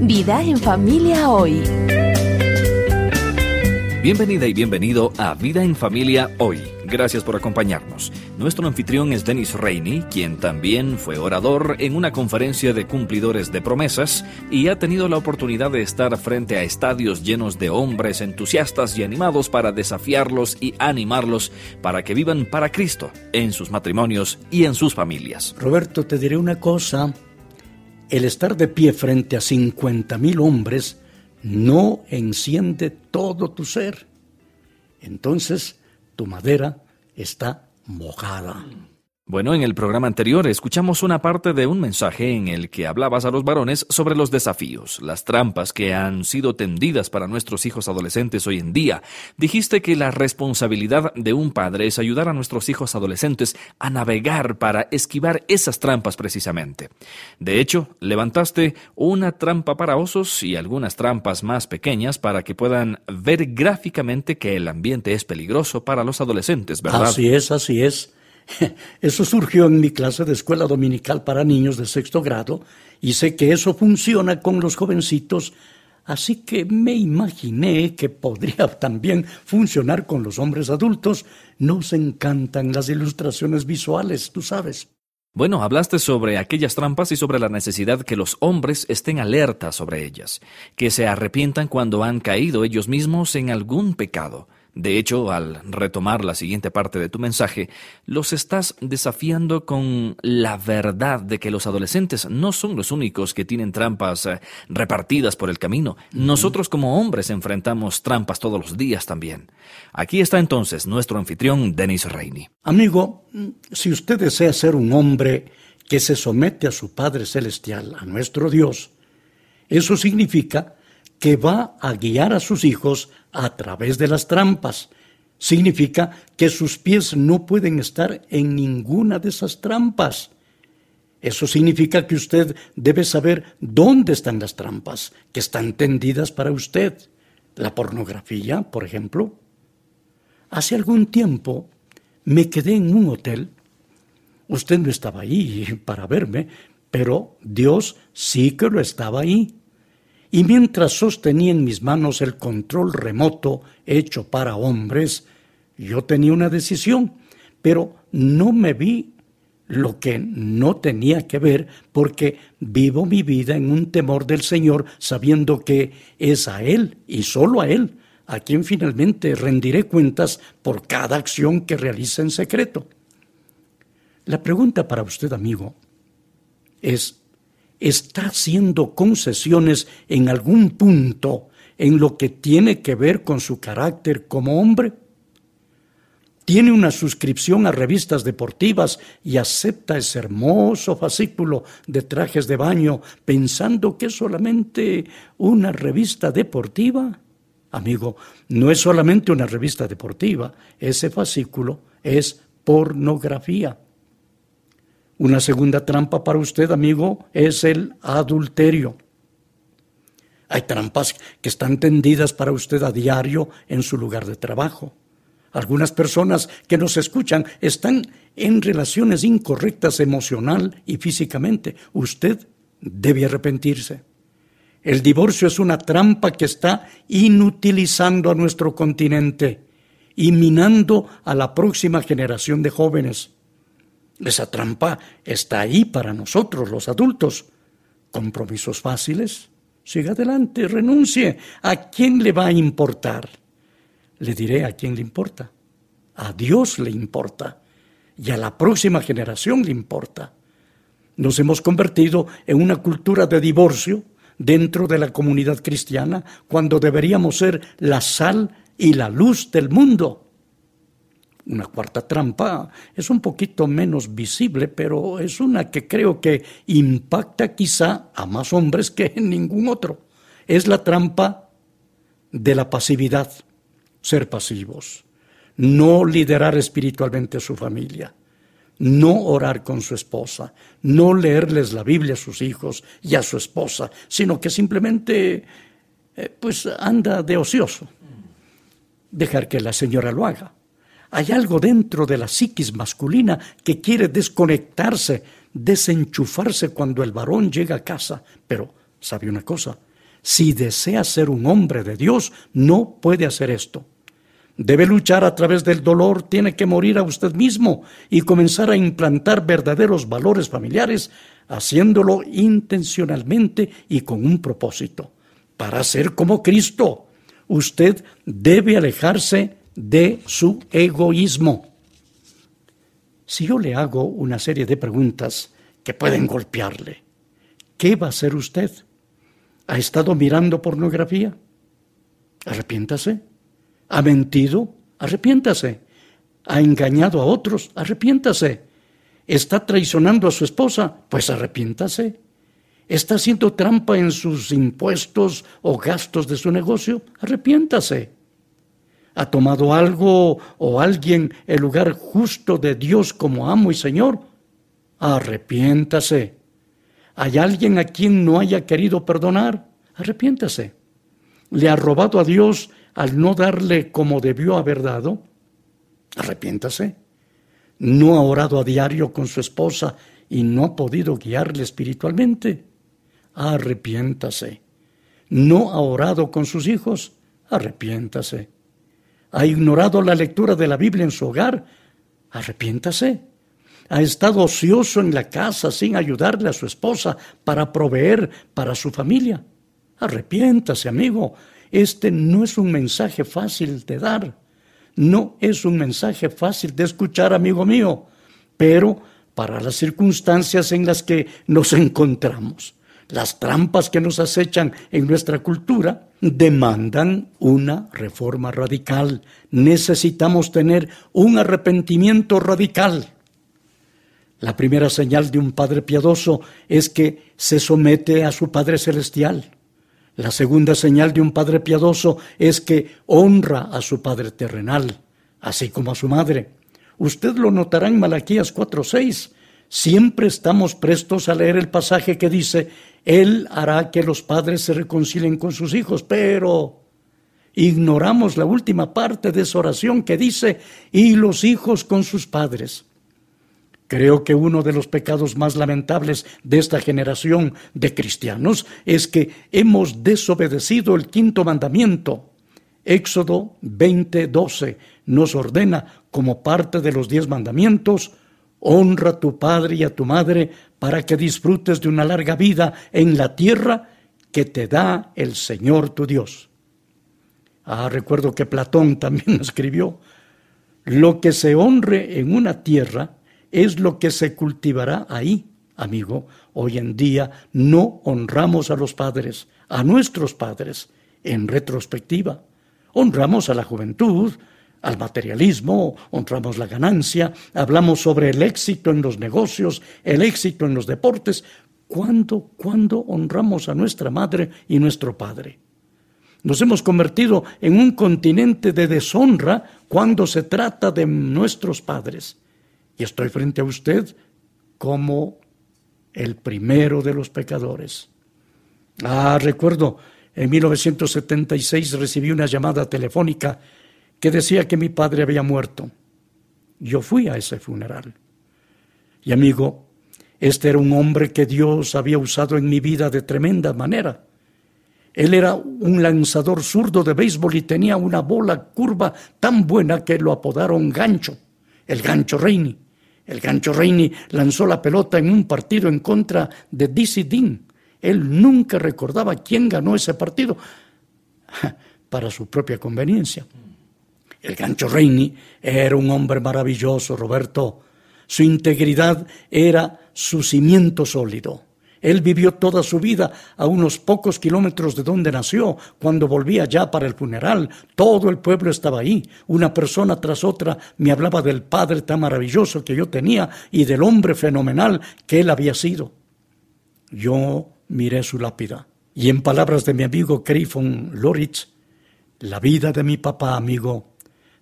Vida en familia hoy. Bienvenida y bienvenido a Vida en Familia hoy. Gracias por acompañarnos. Nuestro anfitrión es Dennis Rainey, quien también fue orador en una conferencia de cumplidores de promesas y ha tenido la oportunidad de estar frente a estadios llenos de hombres entusiastas y animados para desafiarlos y animarlos para que vivan para Cristo en sus matrimonios y en sus familias. Roberto, te diré una cosa. El estar de pie frente a 50 mil hombres no enciende todo tu ser. Entonces tu madera está mojada. Bueno, en el programa anterior escuchamos una parte de un mensaje en el que hablabas a los varones sobre los desafíos, las trampas que han sido tendidas para nuestros hijos adolescentes hoy en día. Dijiste que la responsabilidad de un padre es ayudar a nuestros hijos adolescentes a navegar para esquivar esas trampas precisamente. De hecho, levantaste una trampa para osos y algunas trampas más pequeñas para que puedan ver gráficamente que el ambiente es peligroso para los adolescentes, ¿verdad? Así es, así es. Eso surgió en mi clase de escuela dominical para niños de sexto grado y sé que eso funciona con los jovencitos, así que me imaginé que podría también funcionar con los hombres adultos. Nos encantan las ilustraciones visuales, tú sabes. Bueno, hablaste sobre aquellas trampas y sobre la necesidad que los hombres estén alerta sobre ellas, que se arrepientan cuando han caído ellos mismos en algún pecado. De hecho, al retomar la siguiente parte de tu mensaje, los estás desafiando con la verdad de que los adolescentes no son los únicos que tienen trampas eh, repartidas por el camino. Nosotros como hombres enfrentamos trampas todos los días también. Aquí está entonces nuestro anfitrión, Denis Reini. Amigo, si usted desea ser un hombre que se somete a su Padre Celestial, a nuestro Dios, eso significa que va a guiar a sus hijos a través de las trampas. Significa que sus pies no pueden estar en ninguna de esas trampas. Eso significa que usted debe saber dónde están las trampas que están tendidas para usted. La pornografía, por ejemplo. Hace algún tiempo me quedé en un hotel. Usted no estaba ahí para verme, pero Dios sí que lo estaba ahí y mientras sostenía en mis manos el control remoto hecho para hombres, yo tenía una decisión, pero no me vi lo que no tenía que ver porque vivo mi vida en un temor del Señor sabiendo que es a Él y solo a Él a quien finalmente rendiré cuentas por cada acción que realice en secreto. La pregunta para usted, amigo, es, está haciendo concesiones en algún punto en lo que tiene que ver con su carácter como hombre? Tiene una suscripción a revistas deportivas y acepta ese hermoso fascículo de trajes de baño pensando que es solamente una revista deportiva. Amigo, no es solamente una revista deportiva, ese fascículo es pornografía. Una segunda trampa para usted, amigo, es el adulterio. Hay trampas que están tendidas para usted a diario en su lugar de trabajo. Algunas personas que nos escuchan están en relaciones incorrectas emocional y físicamente. Usted debe arrepentirse. El divorcio es una trampa que está inutilizando a nuestro continente y minando a la próxima generación de jóvenes. Esa trampa está ahí para nosotros, los adultos. Compromisos fáciles. Siga adelante, renuncie. ¿A quién le va a importar? Le diré a quién le importa. A Dios le importa. Y a la próxima generación le importa. Nos hemos convertido en una cultura de divorcio dentro de la comunidad cristiana cuando deberíamos ser la sal y la luz del mundo. Una cuarta trampa es un poquito menos visible, pero es una que creo que impacta quizá a más hombres que en ningún otro. Es la trampa de la pasividad, ser pasivos, no liderar espiritualmente a su familia, no orar con su esposa, no leerles la Biblia a sus hijos y a su esposa, sino que simplemente eh, pues anda de ocioso. Dejar que la señora lo haga. Hay algo dentro de la psiquis masculina que quiere desconectarse, desenchufarse cuando el varón llega a casa. Pero, ¿sabe una cosa? si desea ser un hombre de Dios, no puede hacer esto. Debe luchar a través del dolor, tiene que morir a usted mismo y comenzar a implantar verdaderos valores familiares, haciéndolo intencionalmente y con un propósito. Para ser como Cristo, usted debe alejarse de su egoísmo. Si yo le hago una serie de preguntas que pueden golpearle, ¿qué va a hacer usted? ¿Ha estado mirando pornografía? Arrepiéntase. ¿Ha mentido? Arrepiéntase. ¿Ha engañado a otros? Arrepiéntase. ¿Está traicionando a su esposa? Pues arrepiéntase. ¿Está haciendo trampa en sus impuestos o gastos de su negocio? Arrepiéntase. ¿Ha tomado algo o alguien el lugar justo de Dios como amo y Señor? Arrepiéntase. ¿Hay alguien a quien no haya querido perdonar? Arrepiéntase. ¿Le ha robado a Dios al no darle como debió haber dado? Arrepiéntase. ¿No ha orado a diario con su esposa y no ha podido guiarle espiritualmente? Arrepiéntase. ¿No ha orado con sus hijos? Arrepiéntase. ¿Ha ignorado la lectura de la Biblia en su hogar? Arrepiéntase. ¿Ha estado ocioso en la casa sin ayudarle a su esposa para proveer para su familia? Arrepiéntase, amigo. Este no es un mensaje fácil de dar. No es un mensaje fácil de escuchar, amigo mío. Pero para las circunstancias en las que nos encontramos, las trampas que nos acechan en nuestra cultura, demandan una reforma radical. Necesitamos tener un arrepentimiento radical. La primera señal de un Padre piadoso es que se somete a su Padre celestial. La segunda señal de un padre piadoso es que honra a su padre terrenal, así como a su madre. Usted lo notará en Malaquías 4:6. Siempre estamos prestos a leer el pasaje que dice, Él hará que los padres se reconcilien con sus hijos, pero ignoramos la última parte de esa oración que dice, y los hijos con sus padres. Creo que uno de los pecados más lamentables de esta generación de cristianos es que hemos desobedecido el quinto mandamiento. Éxodo 20:12 nos ordena, como parte de los diez mandamientos, honra a tu padre y a tu madre para que disfrutes de una larga vida en la tierra que te da el Señor tu Dios. Ah, recuerdo que Platón también escribió, lo que se honre en una tierra, es lo que se cultivará ahí, amigo. Hoy en día no honramos a los padres, a nuestros padres, en retrospectiva. Honramos a la juventud, al materialismo, honramos la ganancia, hablamos sobre el éxito en los negocios, el éxito en los deportes. ¿Cuándo, cuándo honramos a nuestra madre y nuestro padre? Nos hemos convertido en un continente de deshonra cuando se trata de nuestros padres y estoy frente a usted como el primero de los pecadores. Ah, recuerdo, en 1976 recibí una llamada telefónica que decía que mi padre había muerto. Yo fui a ese funeral. Y amigo, este era un hombre que Dios había usado en mi vida de tremenda manera. Él era un lanzador zurdo de béisbol y tenía una bola curva tan buena que lo apodaron gancho, el gancho Reini. El gancho Reini lanzó la pelota en un partido en contra de DC Dean. Él nunca recordaba quién ganó ese partido para su propia conveniencia. El gancho Reini era un hombre maravilloso, Roberto. Su integridad era su cimiento sólido. Él vivió toda su vida a unos pocos kilómetros de donde nació. Cuando volvía ya para el funeral, todo el pueblo estaba ahí. Una persona tras otra me hablaba del padre tan maravilloso que yo tenía y del hombre fenomenal que él había sido. Yo miré su lápida y en palabras de mi amigo Creifon Loritz, la vida de mi papá, amigo,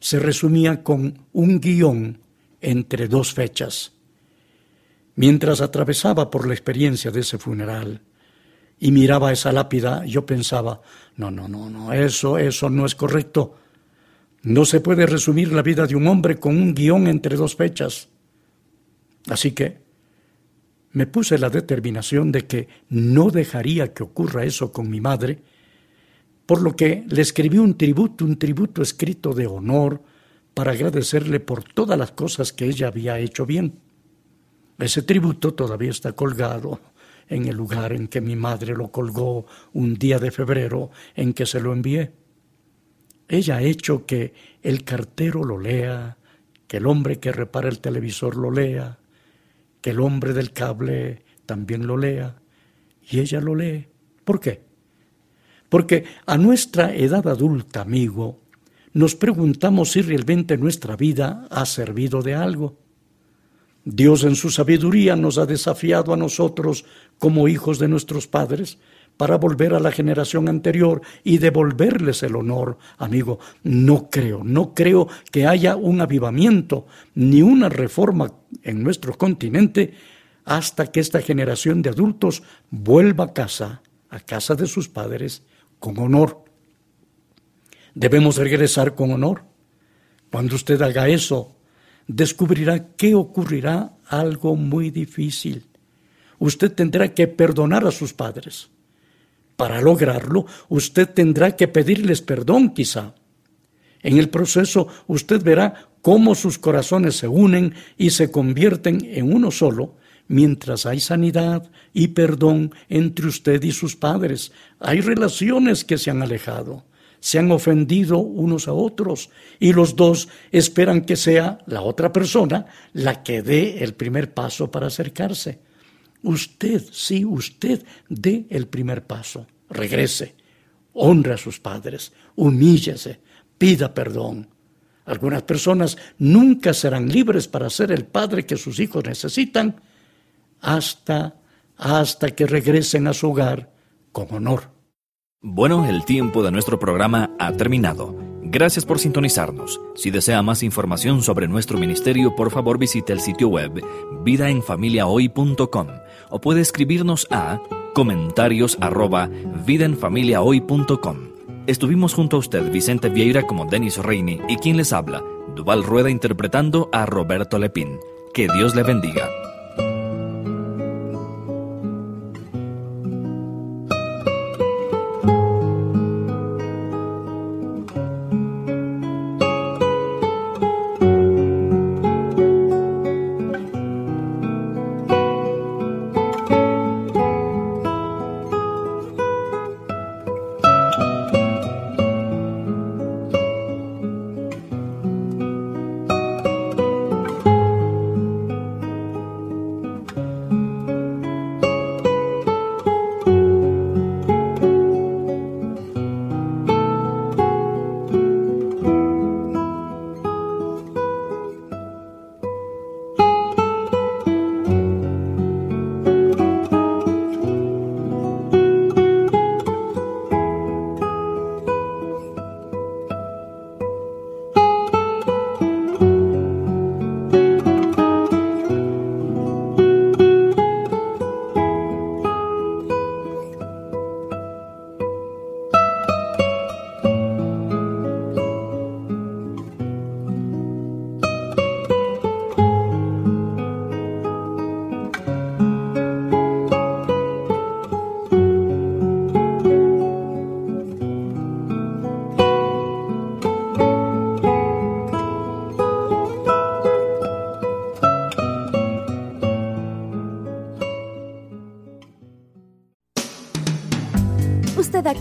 se resumía con un guion entre dos fechas Mientras atravesaba por la experiencia de ese funeral y miraba esa lápida, yo pensaba, no, no, no, no, eso, eso no es correcto. No se puede resumir la vida de un hombre con un guion entre dos fechas. Así que me puse la determinación de que no dejaría que ocurra eso con mi madre por lo que le escribí un tributo, un tributo escrito de honor, para agradecerle por todas las cosas que ella había hecho bien. Ese tributo todavía está colgado en el lugar en que mi madre lo colgó un día de febrero en que se lo envié. Ella ha hecho que el cartero lo lea, que el hombre que repara el televisor lo lea, que el hombre del cable también lo lea, y ella lo lee. ¿Por qué? Porque a nuestra edad adulta, amigo, nos preguntamos si realmente nuestra vida ha servido de algo. Dios en su sabiduría nos ha desafiado a nosotros como hijos de nuestros padres para volver a la generación anterior y devolverles el honor. Amigo, no creo, no creo que haya un avivamiento ni una reforma en nuestro continente hasta que esta generación de adultos vuelva a casa, a casa de sus padres, con honor. Debemos regresar con honor. Cuando usted haga eso, descubrirá que ocurrirá algo muy difícil. Usted tendrá que perdonar a sus padres para lograrlo, usted tendrá que pedirles perdón quizá. En el proceso usted verá cómo sus corazones se unen y se convierten en uno solo, mientras hay sanidad y perdón entre usted y sus padres. Hay relaciones que se han alejado, se han ofendido unos a otros y los dos esperan que sea la otra persona la que dé el primer paso para acercarse. Usted, sí, usted dé el primer paso. Regrese, honre a sus padres, humíllese, pida perdón. Algunas personas nunca serán libres para ser el padre que sus hijos necesitan hasta, hasta que regresen a su hogar con honor. Bueno, el tiempo de nuestro programa ha terminado. Gracias por sintonizarnos. Si desea más información sobre nuestro ministerio, por favor visite el sitio web vidaenfamiliahoy.com o puede escribirnos a comentarios arroba vidaenfamiliahoy.com. Estuvimos junto a usted, Vicente Vieira, como Denis Reini, y quien les habla, Duval Rueda, interpretando a Roberto Lepín. Que Dios le bendiga.